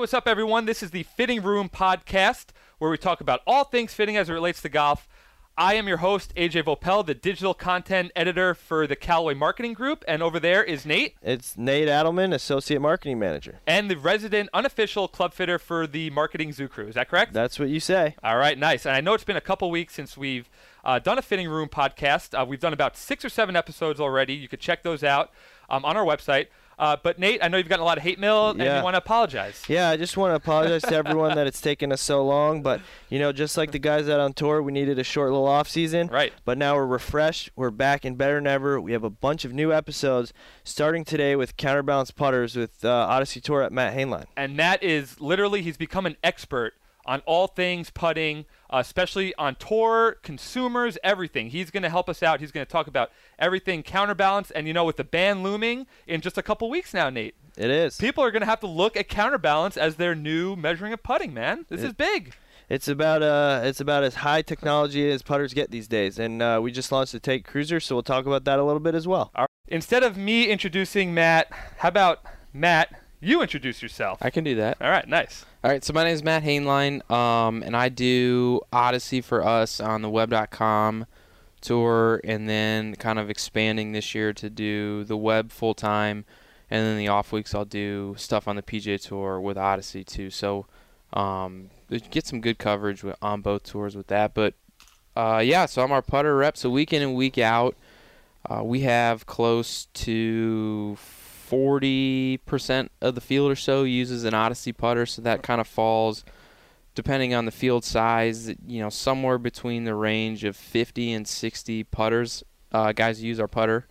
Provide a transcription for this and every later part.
what's up, everyone? This is the Fitting Room podcast where we talk about all things fitting as it relates to golf. I am your host, AJ Voepel, the digital content editor for the Callaway Marketing Group, and over there is Nate. It's Nate Adelman, Associate Marketing Manager. And the resident unofficial club fitter for the Marketing Zoo Crew. Is that correct? That's what you say. All right, nice. And I know it's been a couple weeks since we've uh, done a Fitting Room podcast. Uh, we've done about six or seven episodes already. You could check those out um, on our website. Uh, but Nate, I know you've gotten a lot of hate mail, and Yeah. you want to apologize. Yeah, I just want to apologize to everyone that it's taken us so long. But, you know, just like the guys out on tour, we needed a short little off season. Right. But now we're refreshed. We're back and better than ever. We have a bunch of new episodes starting today with Counterbalance Putters with uh, Odyssey Tour at Matt Haneline. and Matt is literally he's become an expert on all things putting, uh, especially on tour, consumers, everything. He's going to help us out. He's going to talk about everything counterbalance, and you know, with the ban looming in just a couple weeks now, Nate, It is. people are going to have to look at counterbalance as their new measuring of putting. Man, this It- is big. It's about uh, it's about as high technology as putters get these days, and uh, we just launched the Tank Cruiser, so we'll talk about that a little bit as well. All right. Instead of me introducing Matt, how about Matt? You introduce yourself. I can do that. All right, nice. All right, so my name is Matt Haneline, um, and I do Odyssey for us on the web.com tour, and then kind of expanding this year to do the web full time, and then the off weeks I'll do stuff on the PGA tour with Odyssey too. So um, get some good coverage on both tours with that. But uh, yeah, so I'm our putter rep. So week in and week out, uh, we have close to 40% of the field or so uses an Odyssey putter, so that kind of falls, depending on the field size, you know, somewhere between the range of 50 and 60 putters. Uh, guys use our putter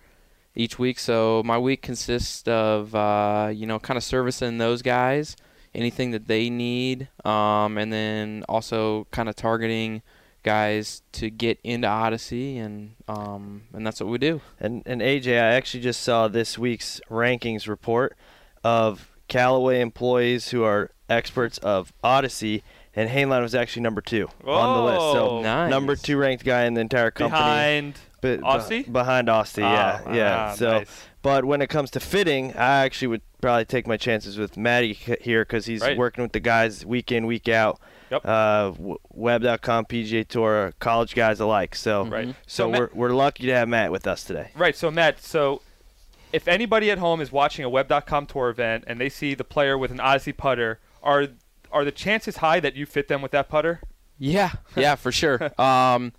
each week. So my week consists of, uh, you know, kind of servicing those guys, anything that they need, um, and then also kind of targeting guys to get into Odyssey, and um, and that's what we do. And and AJ, I actually just saw this week's rankings report of Callaway employees who are experts of Odyssey, and Haneline was actually number two on the list. So Nice. number two ranked guy in the entire company. Behind Be- Aussie? be- behind Austin, yeah, Ah, yeah. ah, so, nice. but when it comes to fitting, I actually would probably take my chances with Matty c- here because he's Right. working with the guys week in, week out. Yep. Uh, w- web.com, PGA Tour, college guys alike. So, Right. Mhm. so, So, Matt- we're, we're lucky to have Matt with us today. Right. So Matt, so if anybody at home is watching a web.com tour event and they see the player with an Odyssey putter, are are the chances high that you fit them with that putter? Yeah, yeah, for sure. Um,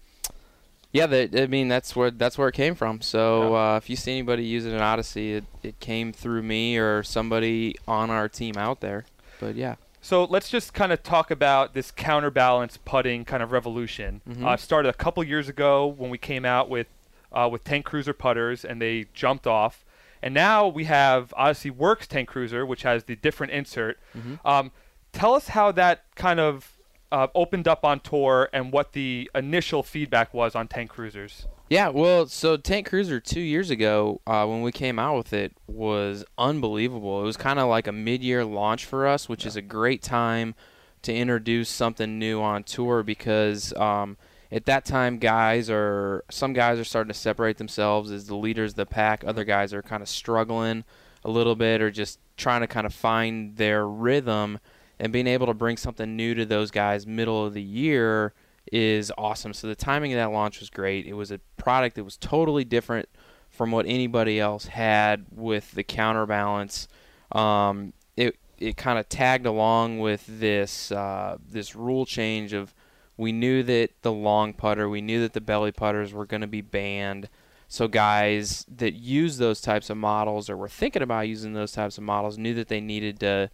yeah, the, I mean that's where that's where it came from. So uh, if you see anybody using an Odyssey, it, it came through me or somebody on our team out there. But yeah, So let's just kind of talk about this counterbalance putting kind of revolution. Mhm. Uh, started a couple years ago when we came out with uh, with Tank Cruiser putters and they jumped off. And now we have Odyssey Works Tank Cruiser, which has the different insert. Mhm. Um, tell us how that kind of uh, opened up on tour and what the initial feedback was on Tank Cruisers. yeah. Well, so Tank Cruiser two years ago uh, when we came out with it was unbelievable. It was kind of like a mid-year launch for us, which is a great time to introduce something new on tour because um, at that time guys are some guys are starting to separate themselves as the leaders of the pack other guys are kind of struggling a little bit or just trying to kind of find their rhythm and being able to bring something new to those guys middle of the year is awesome. So the timing of that launch was great. It was a product that was totally different from what anybody else had with the counterbalance. Um, it it kind of tagged along with this uh, this rule change of we knew that the long putter, we knew that the belly putters were going to be banned. So guys that use those types of models or were thinking about using those types of models knew that they needed to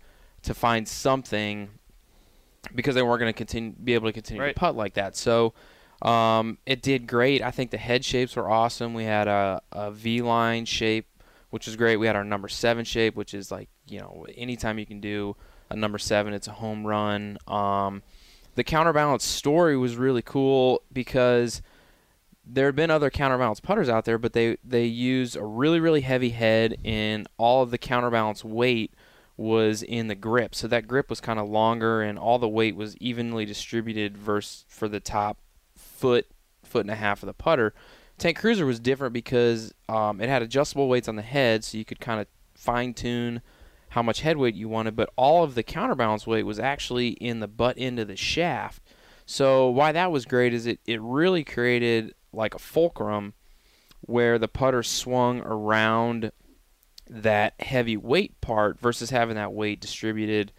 to find something because they weren't going to continue be able to continue Right. to putt like that. So um, it did great. I think the head shapes were awesome. We had a, a V line shape, which was great. We had our number seven shape, which is like you know anytime you can do a number seven, it's a home run. Um, the counterbalance story was really cool because there had been other counterbalance putters out there, but they they use a really really heavy head, and all of the counterbalance weight was in the grip. So that grip was kind of longer, and all the weight was evenly distributed versus for the top foot foot and a half of the putter. Tank Cruiser was different because um, it had adjustable weights on the head, so you could kind of fine tune how much head weight you wanted, but all of the counterbalance weight was actually in the butt end of the shaft. So why that was great is it, it really created like a fulcrum where the putter swung around that heavy weight part versus having that weight distributed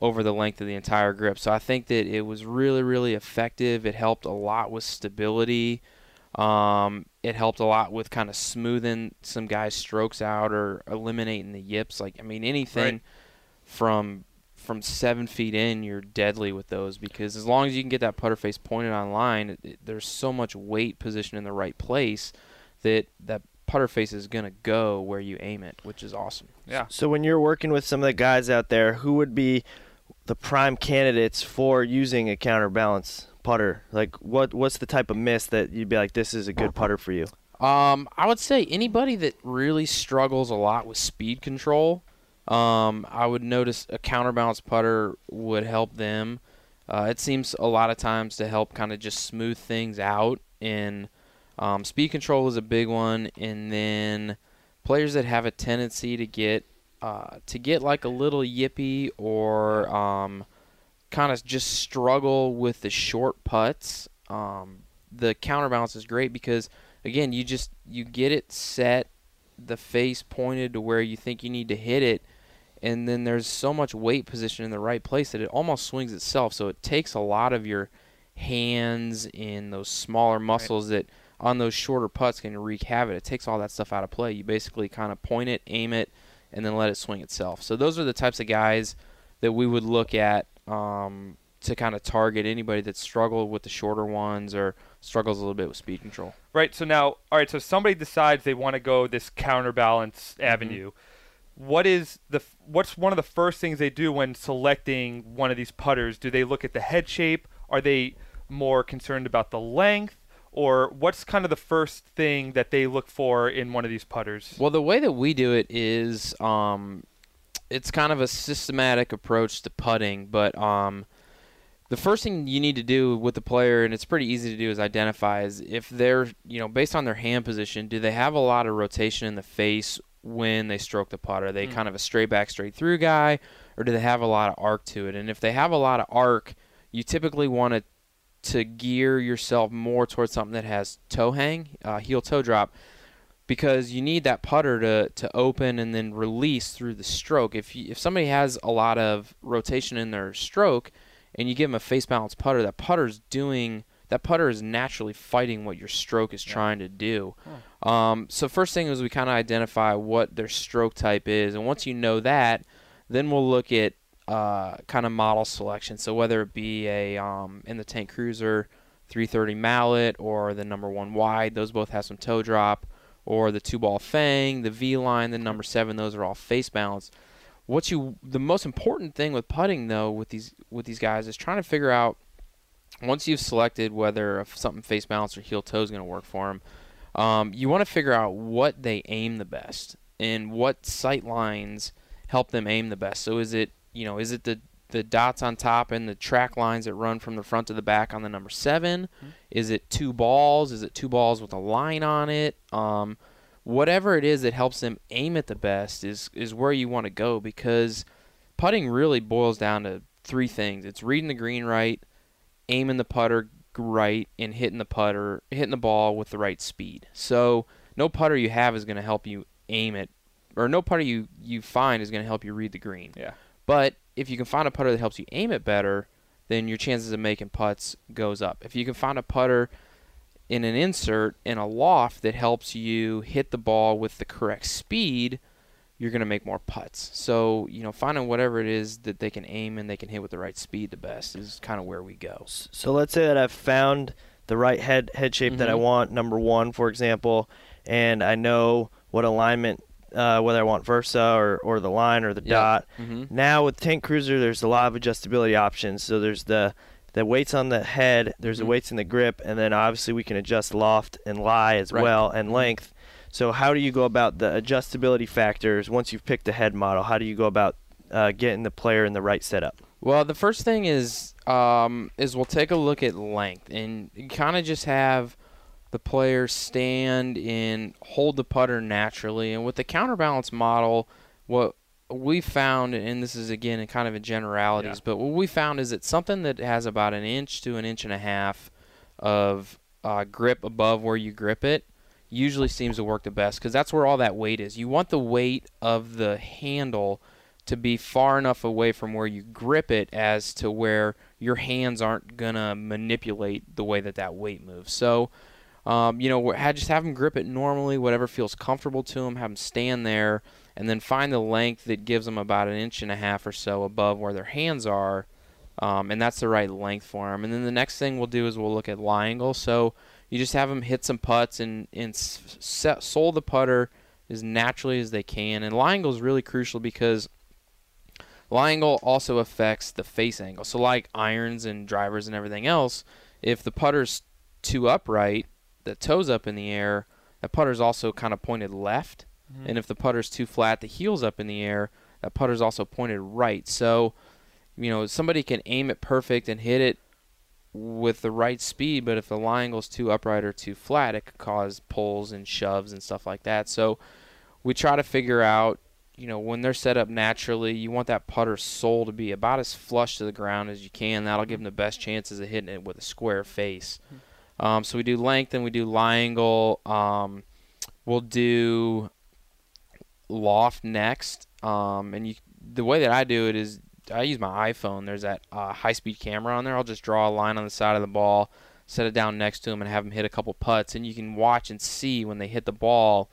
over the length of the entire grip. So I think that it was really, really effective. It helped a lot with stability. Um, it helped a lot with kind of smoothing some guys' strokes out or eliminating the yips. Like I mean, anything Right. from from seven feet in, you're deadly with those because as long as you can get that putter face pointed on line, it, it- there's so much weight positioned in the right place that that putter face is gonna go where you aim it, which is awesome. Yeah. So when you're working with some of the guys out there, who would be the prime candidates for using a counterbalance putter? Like what what's the type of miss that you'd be like this is a good putter for you? Um, I would say anybody that really struggles a lot with speed control, um, I would notice a counterbalance putter would help them. Uh, it seems a lot of times to help kind of just smooth things out. And um, speed control is a big one. And then players that have a tendency to get uh, to get like a little yippy or um, kind of just struggle with the short putts. Um, the counterbalance is great because again, you just you get it set, the face pointed to where you think you need to hit it, and then there's so much weight position in the right place that it almost swings itself. So it takes a lot of your hands and those smaller muscles that on those shorter putts can wreak havoc. It takes all that stuff out of play. You basically kind of point it, aim it, and then let it swing itself. So those are the types of guys that we would look at um, to kind of target anybody that struggled with the shorter ones or struggles a little bit with speed control. Right. So now, all right. So somebody decides they want to go this counterbalance Mm-hmm. avenue. What is the what's one of the first things they do when selecting one of these putters? Do they look at the head shape? Are they more concerned about the length? Or what's kind of the first thing that they look for in one of these putters? Well, the way that we do it is um, it's kind of a systematic approach to putting, but um, the first thing you need to do with the player, and it's pretty easy to do, is identify is if they're, you know, based on their hand position, do they have a lot of rotation in the face when they stroke the putter? Are they Mm. kind of a straight back, straight through guy, or do they have a lot of arc to it? And if they have a lot of arc, you typically want to to gear yourself more towards something that has toe hang, uh, heel toe drop, because you need that putter to, to open and then release through the stroke. If you, if somebody has a lot of rotation in their stroke, and you give them a face balance putter, that putter's doing that putter is naturally fighting what your stroke is trying to do. Um, so first thing is we kind of identify what their stroke type is, and once you know that, then we'll look at uh, kind of model selection. So whether it be a um, in the Tank Cruiser 330 mallet or the number one wide, those both have some toe drop, or the two ball fang, the V line, the number seven, those are all face balance. What you the most important thing with putting though with these with these guys is trying to figure out once you've selected whether something face balance or heel toe is going to work for them, um, you want to figure out what they aim the best and what sight lines help them aim the best. So is it you know is it the the dots on top and the track lines that run from the front to the back on the number 7 Is it two balls? Is it two balls with a line on it? Um, whatever it is that helps them aim it the best is is where you want to go because putting really boils down to three things. It's reading the green right, aiming the putter right, and hitting the putter, hitting the ball with the right speed. So no putter you have is going to help you aim it, or no putter you you find is going to help you read the green. Yeah. But if you can find a putter that helps you aim it better, then your chances of making putts goes up. If you can find a putter in an insert in a loft that helps you hit the ball with the correct speed, you're going to make more putts. So, you know, finding whatever it is that they can aim and they can hit with the right speed the best is kind of where we go. So let's say that I've found the right head head shape that I Mhm. want, number one, for example, and I know what alignment, uh, whether I want Versa or, or the line or the Yep. dot. hmm Now with Tank Cruiser, there's a lot of adjustability options. So there's the the weights on the head, there's the Mhm. weights in the grip, and then obviously we can adjust loft and lie as Right. well and length. So how do you go about the adjustability factors once you've picked a head model? How do you go about uh, getting the player in the right setup? Well, the first thing is um, is we'll take a look at length and kind of just have the players stand and hold the putter naturally. And with the counterbalance model, what we found, and this is again in kind of in generalities, Yeah. but what we found is that something that has about an inch to an inch and a half of uh, grip above where you grip it usually seems to work the best because that's where all that weight is. You want the weight of the handle to be far enough away from where you grip it as to where your hands aren't gonna manipulate the way that that weight moves. So, um, you know, just have them grip it normally, whatever feels comfortable to them. Have them stand there, and then find the length that gives them about an inch and a half or so above where their hands are, um, and that's the right length for them. And then the next thing we'll do is we'll look at lie angle. So you just have them hit some putts and and set, sole the putter as naturally as they can. And lie angle is really crucial because lie angle also affects the face angle. So like irons and drivers and everything else, if the putter's too upright, the toes up in the air, that putter's also kind of pointed left. Mm-hmm. And if the putter's too flat, the heel's up in the air, that putter's also pointed right. So, you know, somebody can aim it perfect and hit it with the right speed, but if the lie angle's too upright or too flat, it could cause pulls and shoves and stuff like that. So, we try to figure out, you know, when they're set up naturally, you want that putter sole to be about as flush to the ground as you can. That'll give them the best chances of hitting it with a square face. Um, so we do length and we do lie angle. Um, we'll do loft next. Um, and you, the way that I do it is I use my iPhone. There's that uh, high-speed camera on there. I'll just draw a line on the side of the ball, set it down next to them, and have them hit a couple putts. And you can watch and see when they hit the ball.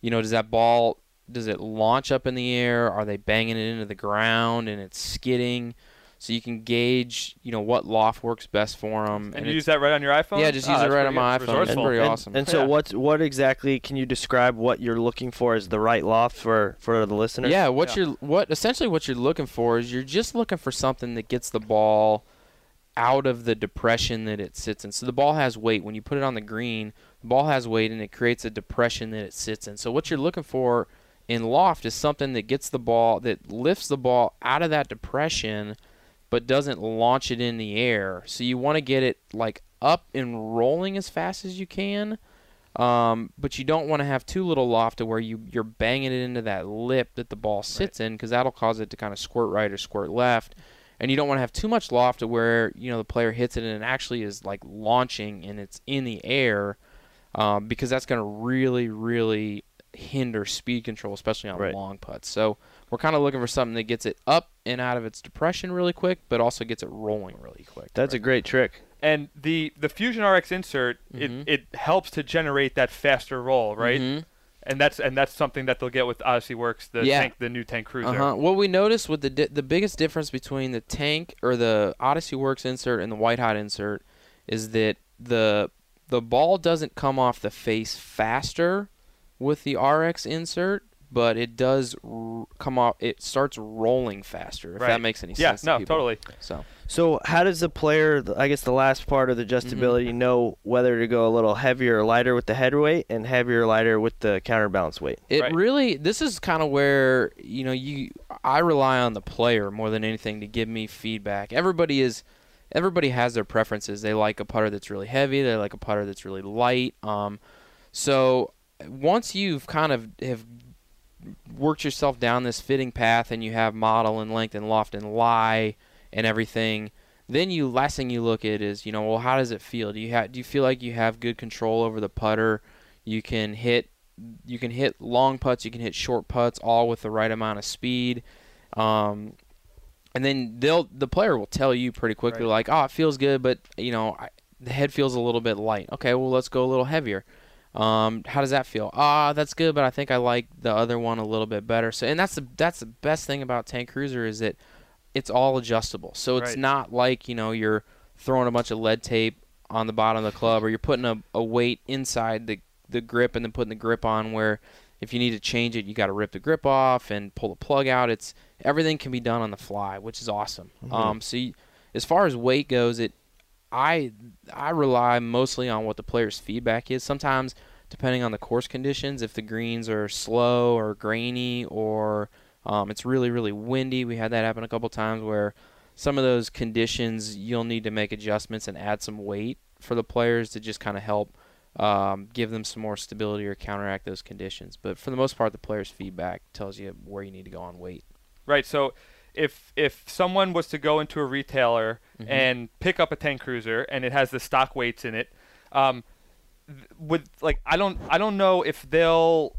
You know, does that ball does it launch up in the air? Are they banging it into the ground and it's skidding? So you can gauge, you know, what loft works best for them. And you use that right on your iPhone? Yeah, just Ah, use it right on my iPhone. It's pretty and, awesome. And so, Yeah. what's what exactly can you describe what you're looking for as the right loft for for the listener? Yeah, what Yeah. you're what essentially what you're looking for is you're just looking for something that gets the ball out of the depression that it sits in. So the ball has weight. When you put it on the green, the ball has weight and it creates a depression that it sits in. So what you're looking for in loft is something that gets the ball that lifts the ball out of that depression but doesn't launch it in the air. So you want to get it like up and rolling as fast as you can. Um, but you don't want to have too little loft to where you you're banging it into that lip that the ball sits in because that'll cause it to kind of squirt right or squirt left. And you don't want to have too much loft to where you know the player hits it and it actually is like launching and it's in the air, um, because that's going to really really hinder speed control, especially on Right. long putts. So we're kind of looking for something that gets it up and out of its depression really quick, but also gets it rolling really quick. That's a great trick. And the the Fusion RX insert Mhm. it, it helps to generate that faster roll, right? Mhm. And that's and that's something that they'll get with Odyssey Works, the Yeah. tank, the new tank cruiser. Uh-huh. What we noticed with the di- the biggest difference between the tank or the Odyssey Works insert and the White Hot insert is that the the ball doesn't come off the face faster with the RX insert, but it does r- come off. It starts rolling faster. If Right. that makes any Yeah, sense. to no, people. totally. So So, how does the player, I guess the last part of the adjustability, know whether to go a little heavier or lighter with the head weight and heavier or lighter with the counterbalance weight? It Right. really this is kind of where you know you I rely on the player more than anything to give me feedback. Everybody is everybody has their preferences. They like a putter that's really heavy, they like a putter that's really light. Um so once you've kind of have worked yourself down this fitting path and you have model and length and loft and lie and everything then you last thing you look at is you know well how does it feel? Do you have do you feel like you have good control over the putter? You can hit you can hit long putts you can hit short putts all with the right amount of speed. Um, and then they'll the player will tell you pretty quickly Right. like oh it feels good but you know I, the head feels a little bit light. Okay well let's go a little heavier um, how does that feel? Ah that's good but i think i like the other one a little bit better. So and that's the that's the best thing about tank cruiser is that it's all adjustable. So it's Right. not like you know you're throwing a bunch of lead tape on the bottom of the club or you're putting a, a weight inside the the grip and then putting the grip on where if you need to change it you got to rip the grip off and pull the plug out. It's everything can be done on the fly which is awesome. Mhm. um so you, as far as weight goes it i i rely mostly on what the player's feedback is sometimes depending on the course conditions if the greens are slow or grainy or um, it's really really windy we had that happen a couple times where some of those conditions you'll need to make adjustments and add some weight for the players to just kind of help um, give them some more stability or counteract those conditions. But for the most part, the player's feedback tells you where you need to go on weight. right? So if if someone was to go into a retailer Mhm. and pick up a tank cruiser and it has the stock weights in it, um, would like I don't I don't know if they'll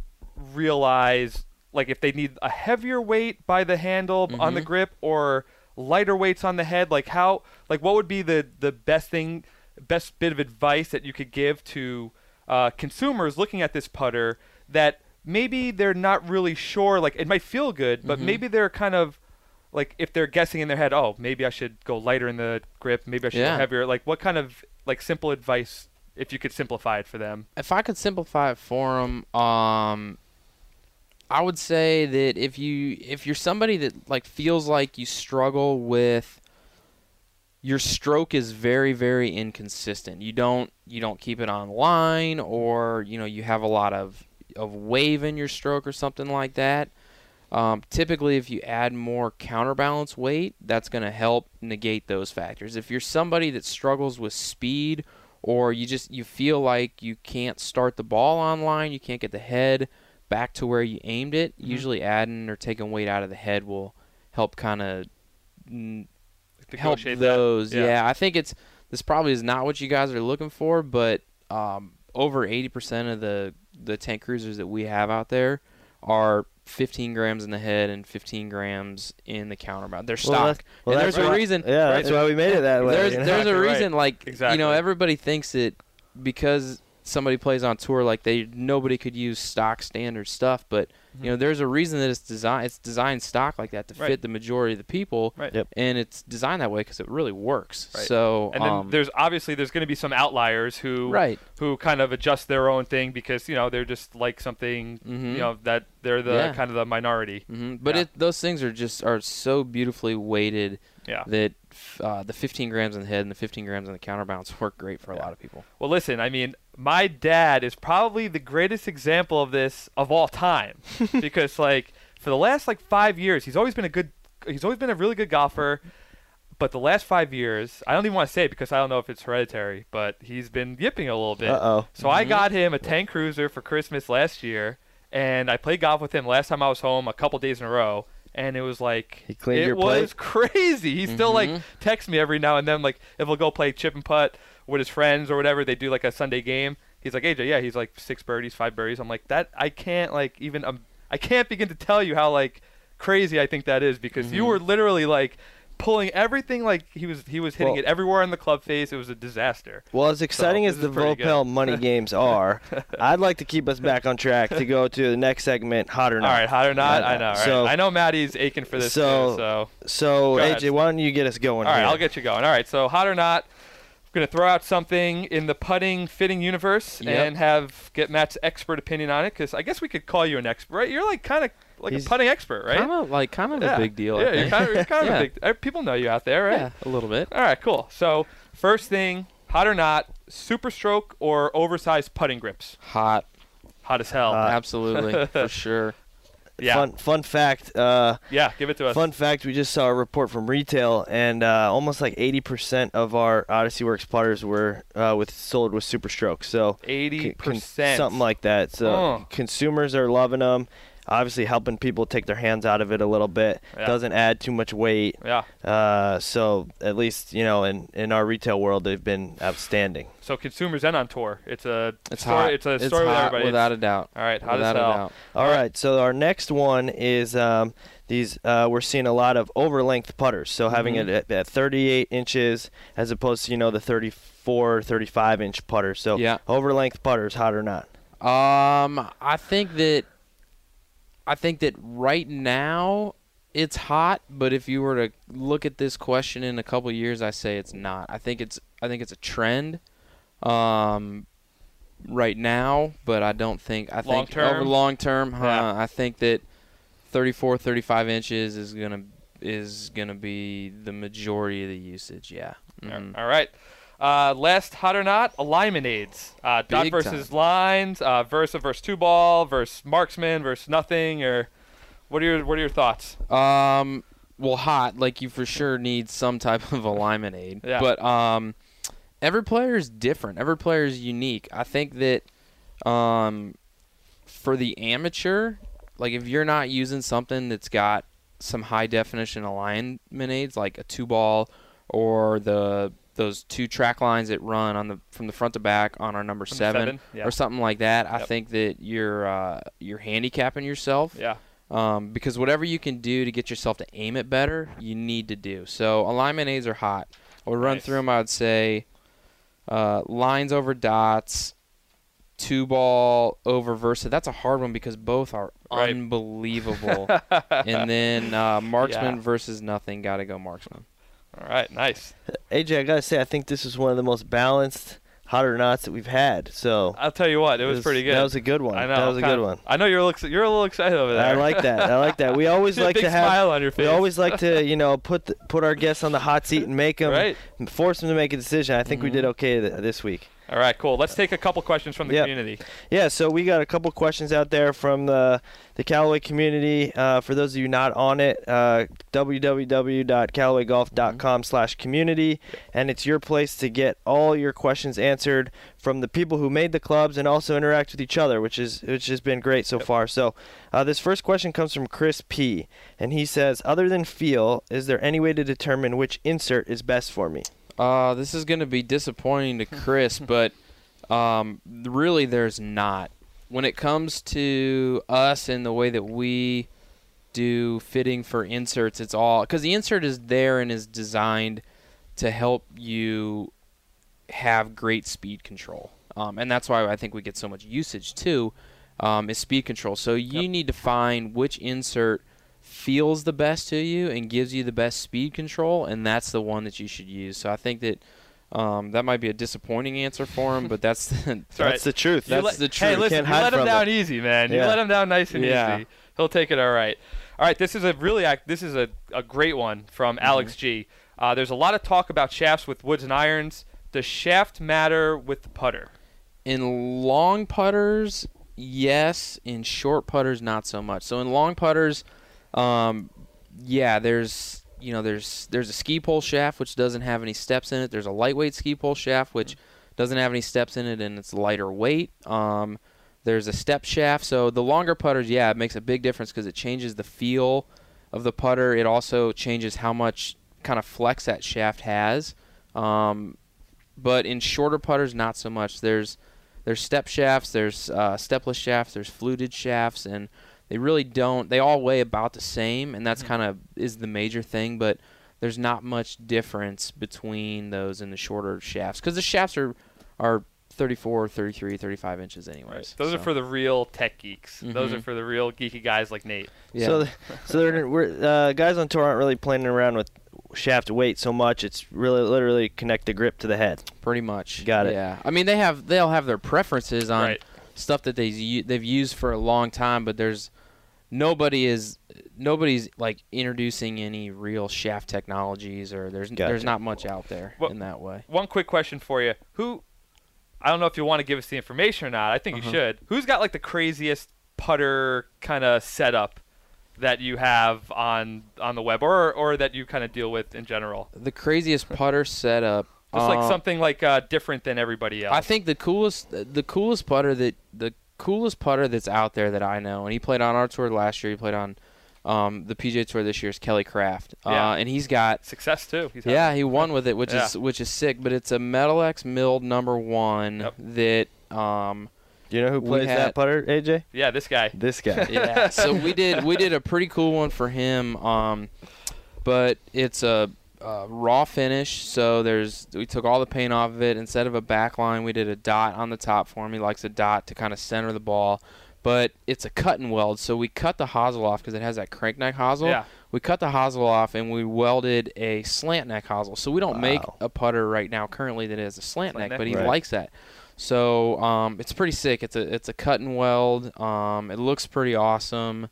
realize like if they need a heavier weight by the handle on the Mhm. grip or lighter weights on the head like how like what would be the the best thing best bit of advice that you could give to uh, consumers looking at this putter that maybe they're not really sure like it might feel good but Mhm. maybe they're kind of like if they're guessing in their head oh maybe i should go lighter in the grip maybe i should Yeah. go heavier like what kind of like simple advice if you could simplify it for them if I could simplify it for them, um, I would say that if you if you're somebody that like feels like you struggle with your stroke is very very inconsistent. You don't you don't keep it on line or you know you have a lot of of wave in your stroke or something like that. Um, typically, if you add more counterbalance weight, that's going to help negate those factors. If you're somebody that struggles with speed or you just you feel like you can't start the ball online, you can't get the head back to where you aimed it, Mhm. usually adding or taking weight out of the head will help kind of help those. Yeah. Yeah. I think it's this probably is not what you guys are looking for, but um, over 80% of the the tank cruisers that we have out there are 15 grams in the head and 15 grams in the counterbalance. They're Well, stock. well, and that's there's a reason. Yeah, Right. that's why we made it that way. There's you know? there's a Exactly right. reason like you know everybody thinks that because somebody plays on tour like they nobody could use stock standard stuff but you know there's a reason that it's designed it's designed stock like that to Mm-hmm. Right. fit the majority of the people Right. Yep. and it's designed that way because it really works Right. so and then um, there's obviously there's going to be some outliers who right who kind of adjust their own thing because you know they're just like something Mhm. you know that they're the Yeah. kind of the minority hmm But Yeah. it, those things are just are so beautifully weighted yeah that uh, the 15 grams in the head and the 15 grams in the counterbalance work great for a Yeah. lot of people. well listen i mean my dad is probably the greatest example of this of all time because like for the last like five years he's always been a good he's always been a really good golfer but the last five years i don't even want to say it because i don't know if it's hereditary but he's been yipping a little bit Uh-oh. So I Mhm. got him a tank cruiser for Christmas last year, and I played golf with him last time I was home a couple days in a row, and it was like He cleaned it was plate? crazy. He still like Mhm. texts me every now and then, like if we'll go play chip and putt with his friends or whatever. They do like a Sunday game. He's like AJ, yeah, he's like six birdies, five birdies. I'm like that. I can't like even um, I can't begin to tell you how like crazy I think that is because you Mhm. were literally like pulling everything like he was he was hitting Well- it everywhere on the club face. It was a disaster. Well, as exciting this as the is pretty good. Voepel money games are, I'd like to keep us back on track to go to the next segment, hot or not. All right, hot or not? Yeah. I know. Right? So- I know Maddie's aching for this so- too. So, So, AJ, why don't you get us going? all right, here? I'll get you going. All right, so hot or not? I'm gonna throw out something in the putting fitting universe Yep. and have get Matt's expert opinion on it because I guess we could call you an expert. Right? You're like kind of like He's- a putting expert, right? Kind of like kind of yeah. a big deal. I Yeah, you're think. kind of, you're kind of Yeah. a big. uh, People know you out there, right? Yeah, a little bit. All right, cool. So first thing, hot or not? Super stroke or oversized putting grips? Hot, Hot as hell. Uh, absolutely for sure. Yeah, Fun, fun fact. Uh, yeah. Give it to us. Fun fact: We just saw a report from retail, and uh, almost like 80% of our Odyssey Works putters were uh, with sold with Super Stroke. So Eighty con- percent. something like that. So Oh. consumers are loving them. Obviously, helping people take their hands out of it a little bit. Yeah. Doesn't add too much weight. Yeah. Uh, so at least you know, in in our retail world, they've been outstanding. So consumers and on tour. It's a It's story. hot. It's a story with everybody. without a doubt. All right, hot without as a doubt. All All right. right. So our next one is um, these. Uh, we're seeing a lot of over length putters. So having Mhm. it at, at 38 inches as opposed to you know the 34, 35 inch putter So Yeah. over length putters, hot or not? Um, I think that I think that right now it's hot, but if you were to look at this question in a couple years, I say it's not. I think it's I think it's a trend. Um, right now, but I don't think I Long think over long term, huh, Yeah. I think that 34, 35 inches is gonna is gonna be the majority of the usage. Yeah. Mhm. All right. Uh, last hot or not alignment aids. Uh, dot Big versus lines. Uh, Versa versus two ball versus marksman versus nothing. Or what are your what are your thoughts? Um, well, hot like you for sure need some type of alignment aid. Yeah. But um, every player is different. Every player is unique. I think that um, for the amateur, like if you're not using something that's got some high definition alignment aids like a two ball or the those two track lines that run on the from the front to back on our number seven, seven, yeah. or something like that, I think that you're uh, you're handicapping yourself. Yeah. Um, because whatever you can do to get yourself to aim it better, you need to do. So alignment aids are hot. I would run Nice. through them. I would say uh, lines over dots, two ball over versa. That's a hard one because both are Right. unbelievable. and then uh, marksman Yeah. versus nothing. Got to go marksman. All right. Nice. AJ, I gotta say, I think this is one of the most balanced hotter or nots that we've had. So I'll tell you what, it was, pretty good. That was a good one. I know. That was a good of- one. I know you're a little, you're a little excited over there. I like that. I like that. We always like to have. smile on your face. We always like to, you know, put the, put our guests on the hot seat and make them Right. force them to make a decision. I think we did mm-hmm. okay th- this week. All right. Cool. Let's take a couple questions from the Yep. community. Yeah, so we got a couple questions out there from the the Callaway community. Uh, for those of you not on it, uh, www.callawaygolf.com slash community, and it's your place to get all your questions answered from the people who made the clubs and also interact with each other, which is which has been great so far. So uh, this first question comes from Chris P, and he says, other than feel, is there any way to determine which insert is best for me? Uh, this is going to be disappointing to Chris, but um, really, there's not. When it comes to us and the way that we do fitting for inserts, it's all because the insert is there and is designed to help you have great speed control, um, and that's why I think we get so much usage too. Um, is speed control. So you need to find which insert feels the best to you and gives you the best speed control, and that's the one that you should use. So I think that um, that might be a disappointing answer for him, but that's the, That's right. The truth. You That's let- the Hey, listen, Can't you let him down it. easy, man. You let him down nice and Yeah. easy. He'll take it all right. All right, this is a really ac- this is a, a great one from Mm-hmm. Alex G. Uh, there's a lot of talk about shafts with woods and irons. Does shaft matter with the putter? in long putters, yes. In short putters, not so much. So in long putters, um, yeah, there's you know there's there's a ski pole shaft which doesn't have any steps in it. There's a lightweight ski pole shaft which doesn't have any steps in it and it's lighter weight. Um, there's a step shaft. So the longer putters, yeah, it makes a big difference because it changes the feel of the putter. It also changes how much kind of flex that shaft has. Um, but in shorter putters, not so much. There's there's step shafts, there's uh, stepless shafts, there's fluted shafts, and they really don't. They all weigh about the same, and that's kind of is the major thing. But there's not much difference between those and the shorter shafts because the shafts are are 34, 33, 35 inches anyways. Those are for the real tech geeks. Those are Mhm. for the real geeky guys like Nate. yeah. So, so they're, we're, uh, guys on tour aren't really playing around with shaft weight so much. It's really literally connect the grip to the head. pretty much. Got it. Yeah. I mean, they have they'll have their preferences on Right. stuff that they've they've used for a long time, but there's nobody is nobody's like introducing any real shaft technologies or there's Gotcha. there's not much out there Well- in that way. One quick question for you. Who I don't know if you want to give us the information or not. I think Uh-huh. you should. Who's got like the craziest putter kind of setup that you have on on the web or or that you kind of deal with in general? The craziest putter setup. Just like uh, something like uh, different than everybody else. I think the coolest the coolest putter that the coolest putter that's out there that I know, and he played on our tour last year. He played on um, the PGA Tour this year. Is Kelly Kraft, Yeah. uh, and he's got success too. He's yeah, he won with it, which Yeah. is which is sick. But it's a Metal X milled number one Yep. that um Do you know who We plays that putter, AJ? yeah, this guy. This guy. yeah. So we did we did a pretty cool one for him. Um, but it's a, uh raw finish. So there's we took all the paint off of it. Instead of a back line, we did a dot on the top for him. He likes a dot to kind of center the ball. But it's a cut and weld, so we cut the hosel off because it has that crank neck hosel. Yeah. We cut the hosel off and we welded a slant neck hosel. So we don't make a putter right now currently that has a slant, Slant neck, neck? but he Right. likes that. So um, it's pretty sick. It's a it's a cut and weld. Um, it looks pretty awesome,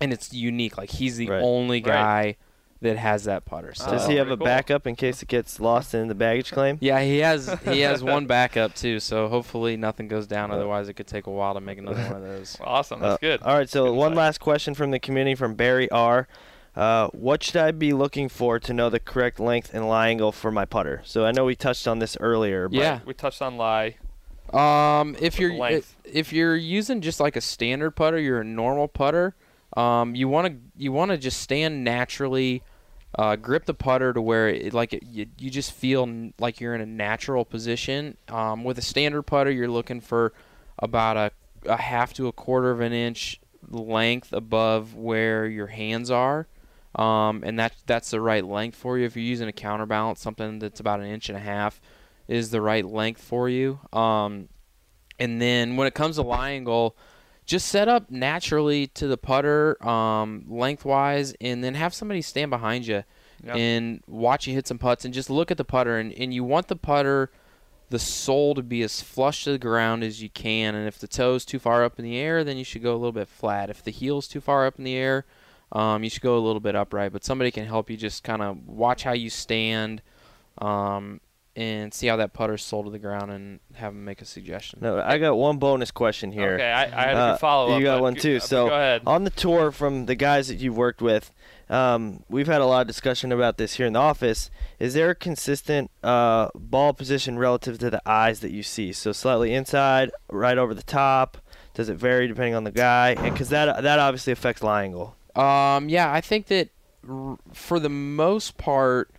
and it's unique. Like he's the Right. only Right. Guy that has that putter. So Does Oh, he have a backup in case it gets lost in the baggage claim? yeah, he has he has one backup too. So hopefully nothing goes down. Otherwise, it could take a while to make another one of those. Awesome. That's Uh, good. All right, so Good one insight. last question from the community from Barry R. Uh, what should I be looking for to know the correct length and lie angle for my putter? So I know we touched on this earlier. But Yeah. We touched on lie. Um, if you're length. if you're using just like a standard putter, you're a normal putter. Um, you want to you want to just stand naturally, uh, grip the putter to where it, like it, you, you just feel like you're in a natural position. Um, with a standard putter, you're looking for about a, a half to a quarter of an inch length above where your hands are. Um, and that that's the right length for you. If you're using a counterbalance, something that's about an inch and a half is the right length for you. Um, and then when it comes to lie angle, just set up naturally to the putter um, lengthwise, and then have somebody stand behind you Yep. and watch you hit some putts, and just look at the putter. And, and you want the putter, the sole to be as flush to the ground as you can. And if the toe's too far up in the air, then you should go a little bit flat. If the heel's too far up in the air, um, you should go a little bit upright. But somebody can help you just kind of watch how you stand. Um, and see how that putter's sold to the ground and have them make a suggestion. No, I got one bonus question here. Okay, I, I had a Uh, good follow up. you got one too. So go ahead. on the tour from the guys that you've worked with, um, we've had a lot of discussion about this here in the office. Is there a consistent uh, ball position relative to the eyes that you see? So slightly inside, right over the top. Does it vary depending on the guy? And because that that obviously affects lie angle. Um, yeah, I think that r- for the most part,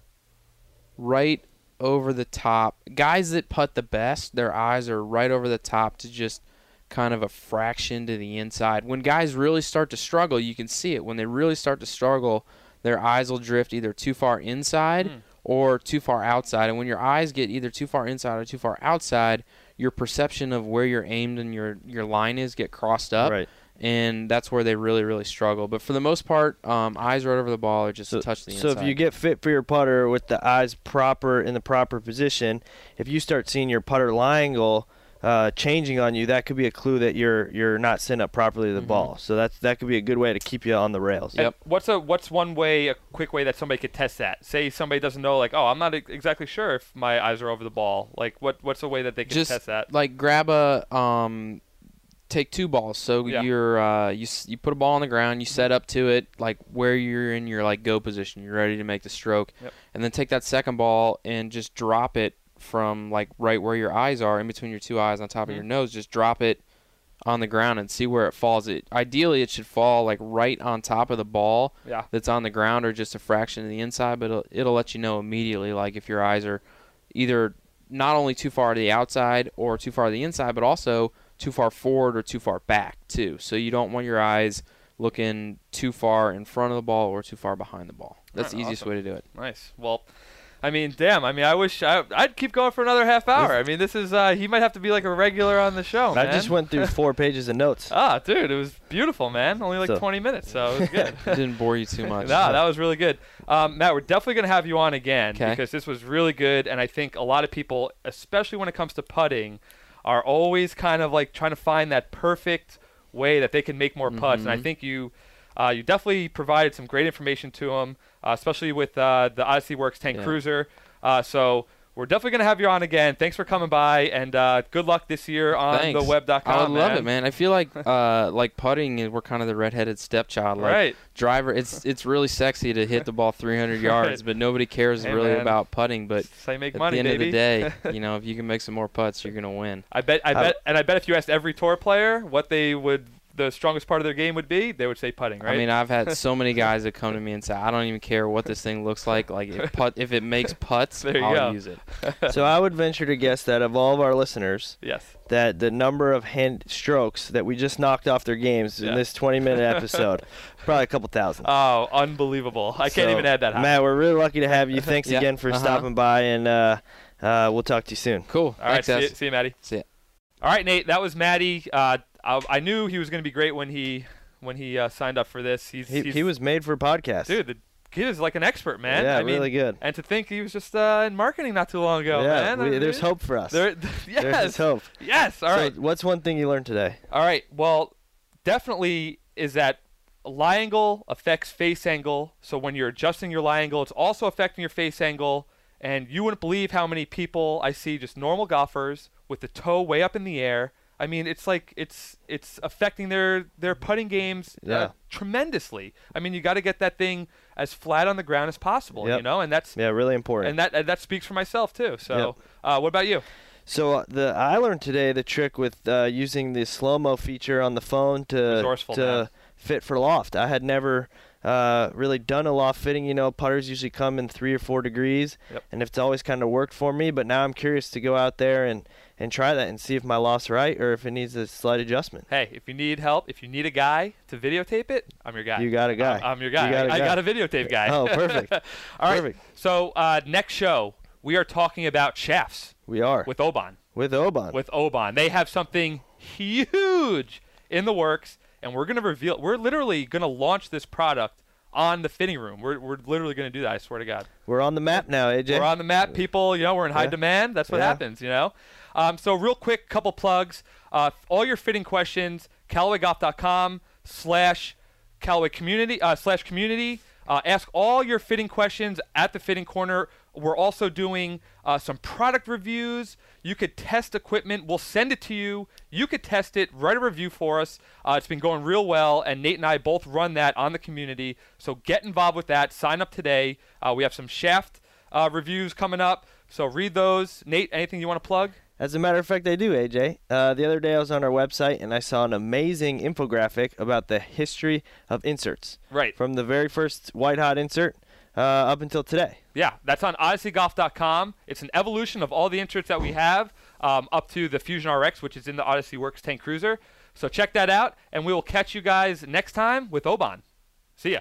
right over the top, guys that putt the best, their eyes are right over the top to just kind of a fraction to the inside. When guys really start to struggle, you can see it. When they really start to struggle, their eyes will drift either too far inside Hmm. or too far outside. And when your eyes get either too far inside or too far outside, your perception of where you're aimed and your your line is get crossed up Right. And that's where they really really struggle. But for the most part, um, eyes right over the ball or just So, a touch the so inside. So if you get fit for your putter with the eyes proper in the proper position, if you start seeing your putter lie angle uh, changing on you, that could be a clue that you're you're not setting up properly to the Mhm. ball. So that's that could be a good way to keep you on the rails. And Yep. What's a what's one way, a quick way that somebody could test that? Say somebody doesn't know, like, oh, I'm not exactly sure if my eyes are over the ball. Like, what what's a way that they can Just test that? like grab a um, take two balls. So Yeah. you're uh, you you put a ball on the ground, you set up to it like where you're in your like go position. You're ready to make the stroke, Yep. and then take that second ball and just drop it from like right where your eyes are, in between your two eyes, on top Mhm. of your nose. Just drop it on the ground and see where it falls. It ideally it should fall like right on top of the ball. Yeah. that's on the ground or just a fraction to the inside, but it'll, it'll let you know immediately, like if your eyes are either not only too far to the outside or too far to the inside, but also too far forward or too far back too. So you don't want your eyes looking too far in front of the ball or too far behind the ball. That's Alright, the easiest awesome. way to do it. Nice. Well, I mean, damn. I mean, I wish I, I'd keep going for another half hour. I mean, this is uh, he might have to be like a regular on the show. I man. just went through four pages of notes. Ah, dude, it was beautiful, man. Only like So- 20 minutes, so it was good. It didn't bore you too much. No, that was really good. Um, Matt, we're definitely going to have you on again 'Kay. because this was really good. And I think a lot of people, especially when it comes to putting, are always kind of like trying to find that perfect way that they can make more putts. And I Mhm. think you, uh, you definitely provided some great information to them, uh, especially with uh, the Odyssey Works Tank Yeah. Cruiser. Uh, so we're definitely going to have you on again. Thanks for coming by, and uh, good luck this year on Thanks. the web.com. I would love it, man. I feel like uh, like putting, is- we're kind of the redheaded stepchild. Like Right. driver, it's it's really sexy to hit the ball 300 yards, but nobody cares Hey, really man. about putting. But so make at money, the end baby. of the day, you know, if you can make some more putts, you're gonna win. I bet, I How- bet, and I bet if you asked every tour player what they would, the strongest part of their game would be, they would say putting, right? I mean, I've had so many guys that come to me and say, "I don't even care what this thing looks like. Like, if, putt, if it makes putts, I'll go. use it." so I would venture to guess that of all of our listeners, yes. that the number of hand strokes that we just knocked off their games Yeah. in this 20 minute episode, probably a couple thousand. Oh, unbelievable! I can't even add that. high. Matt, we're really lucky to have you. Thanks Yeah, again for uh-huh. stopping by, and uh, uh, we'll talk to you soon. Cool. All right, Thanks, see, you, guys. see you, Maddie. See ya. All right, Nate. That was Maddie. Uh, I, I knew he was going to be great when he when he uh, signed up for this. He's, He, he's he was made for a podcast. dude. The kid is like an expert, man. yeah, I mean, really good. And to think he was just uh, in marketing not too long ago, yeah, man. we- there's hope for us. There, yes, There's hope. yes. All so right. what's one thing you learned today? All right. Well, definitely is that lie angle affects face angle. So when you're adjusting your lie angle, it's also affecting your face angle. And you wouldn't believe how many people I see just normal golfers with the toe way up in the air. I mean, it's like it's it's affecting their their putting games uh, Yeah. tremendously. I mean, you got to get that thing as flat on the ground as possible, Yep. you know, and that's Yeah, really important. and that and that speaks for myself too. So, Yep. uh, what about you? So uh, the I learned today the trick with uh, using the slow mo feature on the phone to to man. fit for loft. I had never uh, really done a loft fitting. You know, putters usually come in three or four degrees, Yep. and it's always kind of worked for me. But now I'm curious to go out there and, and try that and see if my loft's right or if it needs a slight adjustment. Hey, if you need help, if you need a guy to videotape it, I'm your guy. You got a guy. I'm, I'm your guy. You got I, I guy. got a videotape guy. Oh, perfect. All right. Perfect. So uh, next show, we are talking about shafts We are with Oban. with Oban. With Oban, they have something huge in the works, and we're gonna reveal. We're literally gonna launch this product on the fitting room. We're, we're literally gonna do that. I swear to God. We're on the map now, AJ. We're on the map, people. You know, we're in high Yeah. demand. That's what Yeah. happens. You know. Um, so real quick, couple plugs. Uh, all your fitting questions. CallawayGolf.com slash Callaway Community uh, slash Community. Uh, ask all your fitting questions at the Fitting Corner. We're also doing uh, some product reviews. You could test equipment. We'll send it to you. You could test it. Write a review for us. Uh, it's been going real well, and Nate and I both run that on the community. So get involved with that. Sign up today. Uh, we have some shaft uh, reviews coming up. So read those. Nate, anything you want to plug? As a matter of fact, I do, AJ. Uh, the other day I was on our website and I saw an amazing infographic about the history of inserts Right. from the very first white hot insert uh, up until today. Yeah, that's on odysseygolf.com. It's an evolution of all the inserts that we have um, up to the Fusion RX, which is in the Odyssey Works Tank Cruiser. So check that out, and we will catch you guys next time with Oban. See ya.